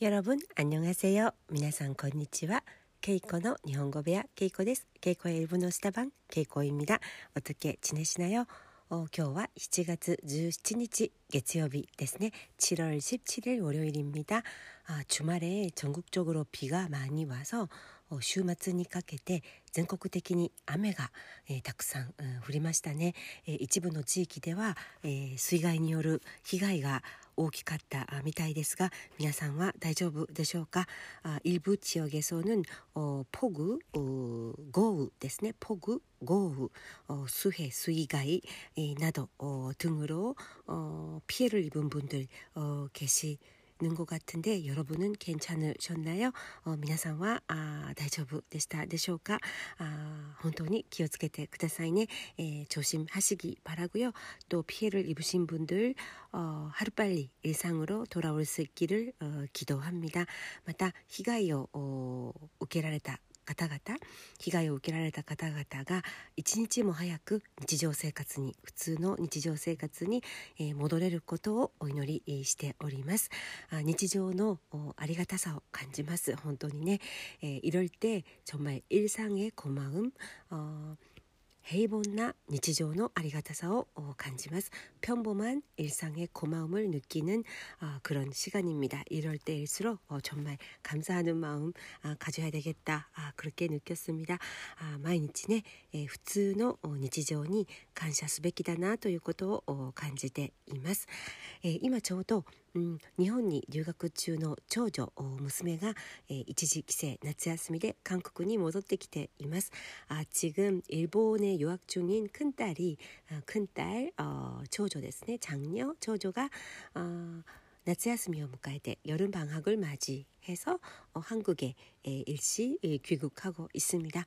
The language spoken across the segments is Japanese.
여러분 안녕하세요. 皆さんこんにちは. 케이코の日本語部屋ケイコです。ケイコ의 일본어 시다방ケイコ입니다. 어떻게 지내시나요? 어, 今日は7月17日月曜日ですね. 7월 17일 월요일입니다. 아, 주말에 전국적으로 비가 많이 와서 어, 週末にかけて全国的に雨が、えー、たくさん、うん、降りましたね、えー、一部の地域では、えー、水害による被害が大きかったみたいですが皆さんは大丈夫でしょうかあ일부지역에서는어폭우어豪雨ですね폭우豪雨어수해水害など등으로어피해를입은분들어계시 있는 것 같은데 여러분은 괜찮으셨나요? 어, 皆さんは 아, 大丈夫でしたでしょうか? 아, 本当に気をつけてくださいね. 예, 조심하시기 바라고요. 또 피해를 입으신 분들 어, 하루빨리 일상으로 돌아올 수 있기를 어, 기도합니다. また被害を 어, 受けられた 方々被害を受けられた方々が一日も早く日常生活に普通の日常生活に戻れることをお祈りしております日常のありがたさを感じます本当にね이럴때정말일상의고마움 平凡な日常のありがたさを感じます。평범한일상의고마움을느끼는그런시간입니다 이럴때일수록정말감사하는마음가져야되겠다그렇게느꼈습니다毎日ね普通の日常に感謝すべきだなということを感じています。今ちょうど うん、日本に留学中の長女娘が、えー、一時帰省夏休みで韓国に戻ってきています。あ지금일본에유학중인큰딸이큰딸 어、 長女ですね長女長女が어夏休みを迎えて여름방학을맞이해서어한국에일시귀국하고있습니다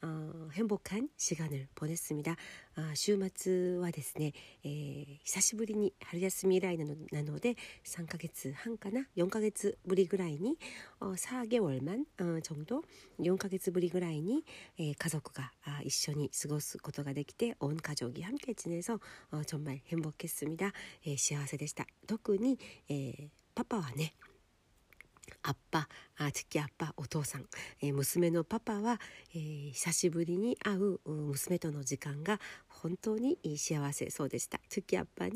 어, 복한 시간을 보냈습니 다. 週末はですね、久しぶりに春休み以来なので3ヶ月半かな ?4 ヶ月ぶりぐらいに,4개월만 어, 정도 ?4 ヶ月ぶりぐらいに家族が,一緒に過ごすことができて온 가족이 함께 지내서う,정말 행복했습니 다. 에, 幸せでした.特に,パパはねアッパあ月アッパお父さん、えー、娘のパパは、えー、久しぶりに会う娘との時間が本当に幸せそうでした。月アッパ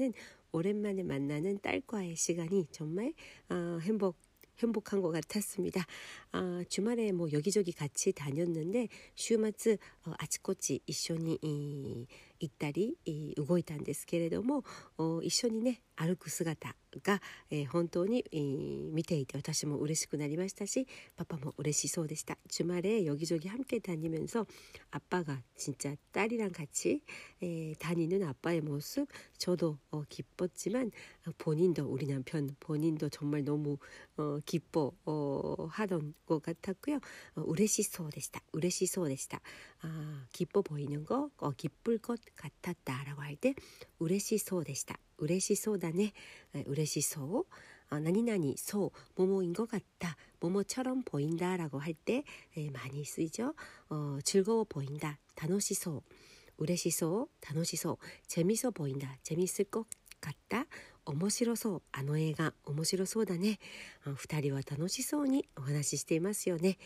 는오랜만에만나는딸과의시간이정말어행복 행복한 것 같았습니다. 아, 주말에 뭐 여기저기 같이 다녔는데週末 어, 아치코치 一緒に動いたんですけれども一緒にね歩く姿 が、えー、本当に、えー、見ていて私も嬉しくなりましたしパパも嬉しそうでした주말에여기저기함께다니면서아빠가진짜딸이랑같이에다니는아빠의모습저도어기뻤지만본인도우리남편본인도정말너무어기뻐어하던것같았고요어嬉しそうでした嬉しそうでした아기뻐보이는거어기쁠것같았다라고할때嬉しそうでした 嬉しそうだね嬉しそう어何々そう뭐뭐인 것 같다 뭐뭐처럼 보인다라고 할 때 많이 쓰이죠. 어, 즐거워 보인다. 楽しそう. 嬉しそう. 楽しそう. 재밌어 보인다. 재밌을 것 같다. 面白そうあの映画面白そうだね、うん、2人は楽しそうにお話ししていますよね、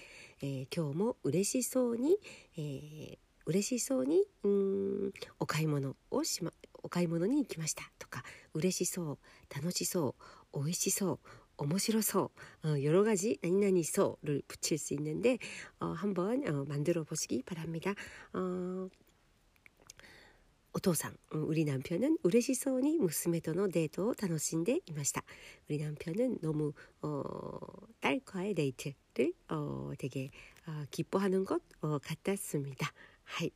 えー、今日も嬉しそうに、えー、嬉しそうにうんお買い物をしま お買い物に行きましたとか嬉しそう楽しそう美味しそう面白そう、여러가지何々そう를붙일 수 있는데어한번어만들어보시기바랍니다어お父さん、우리남편은우레시소니娘とのデートを楽しんでいました。우리남편은너무어딸과의데이트를어되게어기뻐하는것어같았습니다はい。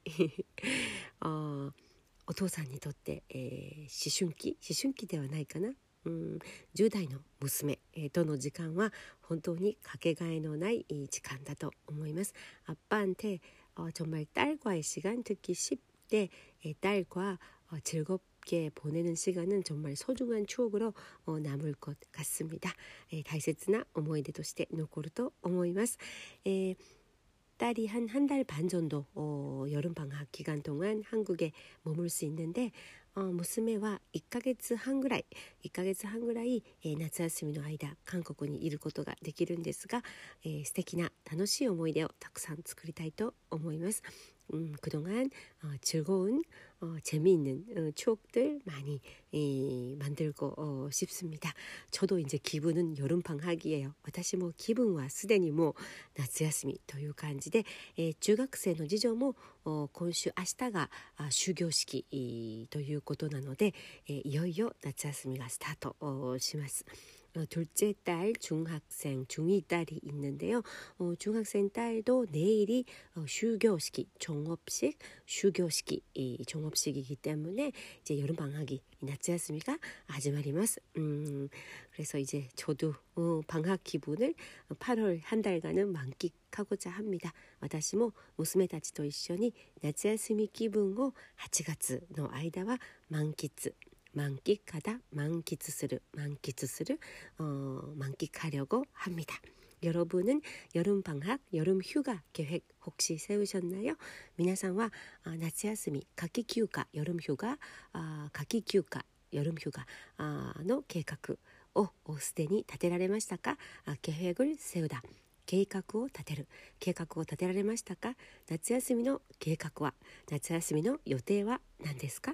あ お父さんにとって、えー、思春期思春期ではないかな、うん、10代の娘、えー、との時間は本当にかけがえのない時間だと思います。아빠한테어정말딸과의시간특히쉽 때、 えー、딸과어즐겁 함께 보내는 시간은 정말 소중한 추억으로 어, 남을 것 같습니다. 에, 다이세츠나 오모이데 도시대 노코르도 오모이마스. 에, 딸이 한 한 달 반 정도 어, 여름 방학 기간 동안 한국에 머물 수 있는데 娘は1ヶ月半ぐらい1ヶ月半ぐらい、えー、夏休みの間韓国にいることができるんですが、えー、素敵な楽しい思い出をたくさん作りたいと思います。 음, 그동안 어, 즐거운 어, 재미있는 어, 추억들 많이 예, 만들고 어, 싶습니다. 저도 이제 기분은 여름 방학이에요. 私も 기분과 すでにもう夏休みという感じで 예, 중학생の 次女も 어, 今週明日が 아, 終業式ということなので 예, いよいよ夏休みがスタートします。 어, 둘째 딸 중학생 중2 딸이 있는데요. 어, 중학생 딸도 내일이 어, 휴교식이 종업식 휴교식이 이 종업식이기 때문에 이제 여름 방학이 나츠야스미가 아즈마리마스. 음, 그래서 이제 저도 어, 방학 기분을 8월 한 달간은 만끽하고자 합니다. 私も娘たちと一緒に夏休み気分を8月の間は満喫 만끽하다, 만끽する, 만끽する, 어, 만끽하려고 합니다. 여러분은 여름 방학, 여름 휴가 계획 혹시 세우셨나요? 皆さんは 아, 夏休み, 가기 휴가, 여름 휴가, 아, 가기 휴가, 여름 휴가の 計画をすでに立てられましたか? 아, 계획을 세우다. 計画を立てる計画を立てられましたか夏休みの計画は夏休みの予定は何ですか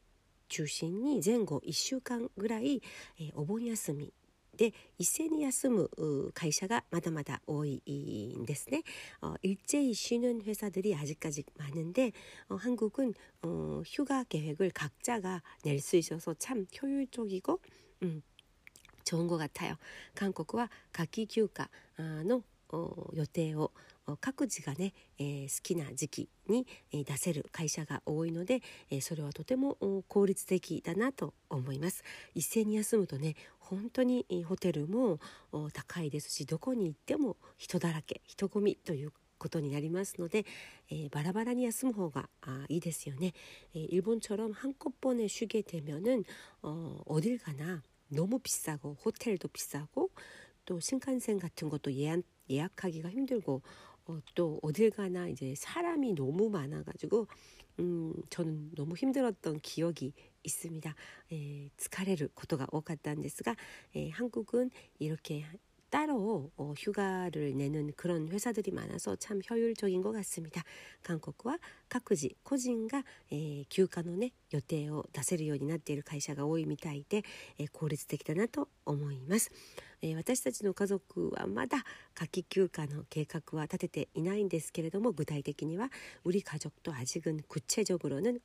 中心に前後1週間ぐらい、えー、お盆休みで一斉に休む会社がまだまだ多いんですね. 어, 일제히 쉬는 회사들이 아직까지 많은데 어, 한국은 어, 휴가 계획을 각자가 낼 수 있어서 참 효율적이고 음, 좋은 것 같아요. 한국은 각기 휴가の 予定を 各自がね、えー、好きな時期に、え出せる会社が多いので、えそれはとても効率的だなと思います一斉に休むとね本当にホテルも高いですしどこに行っても人だらけ人混みということになりますので、えー、バラバラに休む方があいいですよね。えー、일본처럼한꺼번에쉬게되면은어어딜가나너무비싸고호텔도비싸고또 신칸센 같은 것도 예약, 예약하기가 힘들고 어, 또 어딜 가나 이제 사람이 너무 많아가지고 음, 저는 너무 힘들었던 기억이 있습니다. 에, 疲れることが多かったんですが 에, 한국은 이렇게 따로 어, 휴가를 내는 그런 회사들이 많아서 참 효율적인 것 같습니다. 한국과 각지, 코진가休暇のね 予定を 出せるようになっている会社が多いみたいで効率的だなと思います。 えー、私たちの家族はまだ夏季休暇の計画は立てていないんですけれども具体的には우리家族と아직은구체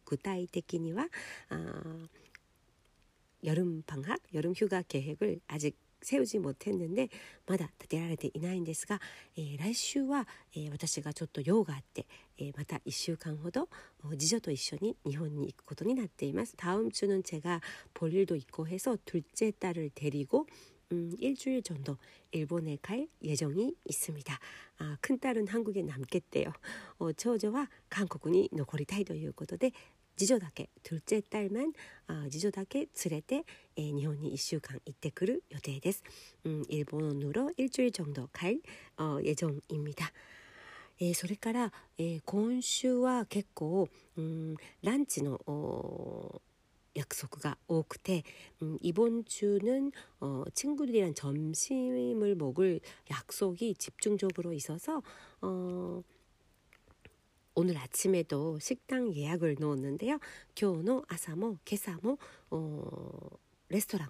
具体的にはあ여夜방학여름휴가계획을아직 세우지 못했는でまだ立てられていないんですが、 에, 来週は、 에, 私がちょっと用があって、 에, また1週間ほど次女と一緒に日本に行くことになっています.다음 주는 제가ル일行こうへそ둘째 딸을 데리고 음, 일주일 정도 일본에 갈 예정이 있습니다. 아, 큰딸은 한국에 남겠대요. 어, 저저와 한국에 残りたいということで 지조だけ 둘째 딸만 아, 지조だけ 連れて 에, 일본에 1週間 이때 くる予定です. 음, 일본으로 일주일 정도 갈 어, 예정입니다. えー、それから、えー、今週は結構、うん、ランチの 約束が多くて음 이번 주는 어 친구들이랑 점심을 먹을 약속이 집중적으로 있어서 어 오늘 아침에도 식당 예약을 넣었는데요. 今日の朝も今朝も 어, 레스토랑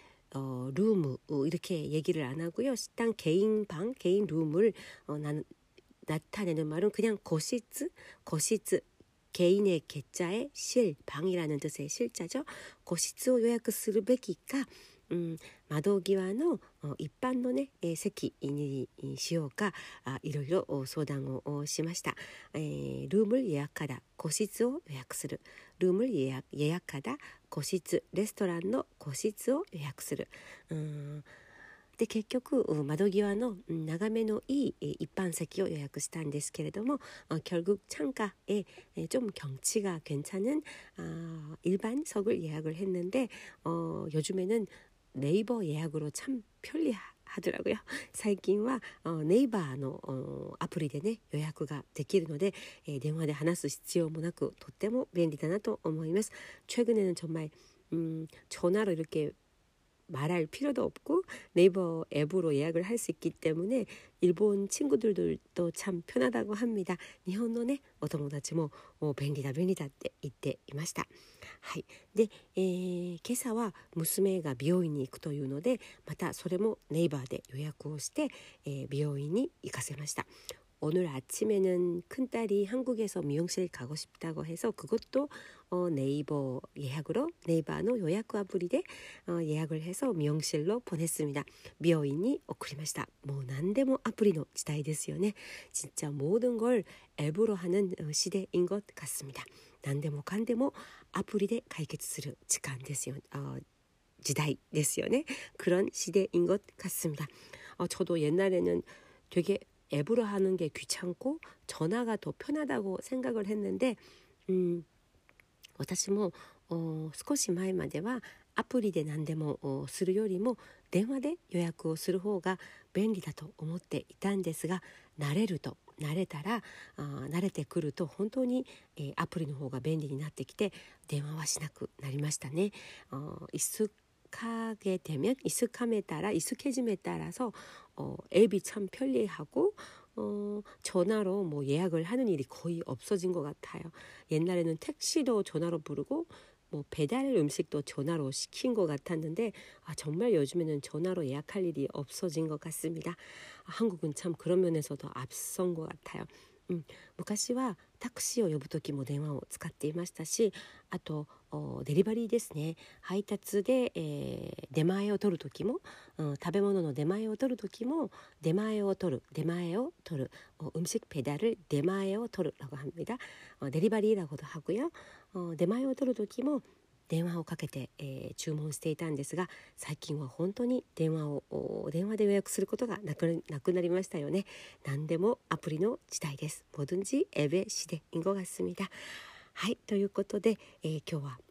어, 룸 이렇게 얘기를 안 하고요. 식당 개인 방, 개인 룸을 어, 나, 나타내는 말은 그냥 거시즈, 거시즈 개인의 개자의 실, 방이라는 뜻의 실자죠. 거시즈 요약するべきか うん、窓際の一般のね、えー、席にしようかあいろいろ相談をしました、えー、ルーム予約から個室を予約するルーム予約予約から個室レストランの個室を予約するうんで結局窓際の眺めのいい一般席を予約したんですけれども어결국창가에좀경치가괜찮은아일반석을예약을했는데어요즘에는 네이버 예약으로 참 편리하더라고요. 最近はネイバーのアプリでね予約ができるので電話で話す必要もなくとっても便利だなと思います。최근에는정말음전화로이렇게 말할 필요도 없고 네이버 앱으로 예약을 할 수 있기 때문에 일본 친구들도 참 편하다고 합니다. 일본의 お友達も便利だ便利だって言っていました。はい、で、えー、今朝は娘が美容院に行くというのでまたそれもネイバーで予約をして、えー、美容院に行かせました。 오늘 아침에는 큰딸이 한국에서 미용실 가고 싶다고 해서 그것도 어, 네이버 예약으로 네이버의 요약 아플리에 어, 예약을 해서 미용실로 보냈습니다. 미어인이 오크리마시다. 뭐 난데모 아플리노 시대ですよね. 진짜 모든 걸 앱으로 하는 어, 시대인 것 같습니다. 난데모 간데모 아플리에解決する 시간ですよ. 어, 時代ですよね. 그런 시대인 것 같습니다. 어, 저도 옛날에는 되게 앱으로 하는 게 귀찮고 전화가 더 편하다고 생각을 했는데 음, 私も少し前まではアプリで何でもするよりも電話で予約をする方が便利だと思っていたんですが慣れると慣れたらあ慣れてくると本当に、えー、アプリの方が便利になってきて電話はしなくなりましたね。 어, 익숙하게 되면 익숙함에 따라서 어, 앱이 참 편리하고 어, 전화로 뭐 예약을 하는 일이 거의 없어진 것 같아요. 옛날에는 택시도 전화로 부르고 뭐 배달 음식도 전화로 시킨 것 같았는데 아, 정말 요즘에는 전화로 예약할 일이 없어진 것 같습니다. 아, 한국은 참 그런 면에서도 앞선 것 같아요. 음, 뭐 昔はタクシーを呼ぶ時も電話を使っていましたしあとデリバリーですね配達で、えー、出前を取る時も、うん、食べ物の出前を取る時も出前を取る出前を取る음식배달을出前を取る라고합니다デリバリー라고도하고요出前を取る時も 電話をかけて、えー、注文していたんですが最近は本当に電話を電話で予約することがなくなくなりましたよね何でもアプリの時代です뭐든지앱의시대인것같습니다はいということで、えー、今日は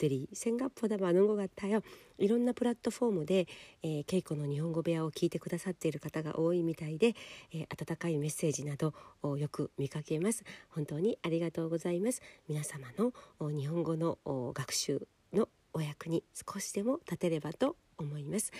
들이 생각보다 많은 것 같아요. いろんなプラットフォームで、えー、稽古の日本語部屋を聞いてくださっている方が多いみたいで、えー、温かいメッセージなどをよく見かけます本当にありがとうございます皆様の日本語の学習のお役に少しでも立てればと思います、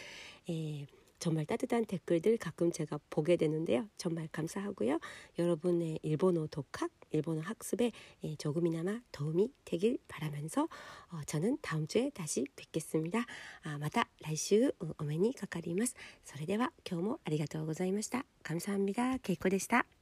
えー 정말 따뜻한 댓글들 가끔 제가 보게 되는데요. 정말 감사하고요. 여러분의 일본어 독학, 일본어 학습에 예, 조금이나마 도움이 되길 바라면서 어, 저는 다음 주에 다시 뵙겠습니다. 아, 마다来週 오메니 가까리마스. それでは今日もありがとうございました. 감사합니다. 케이코でした.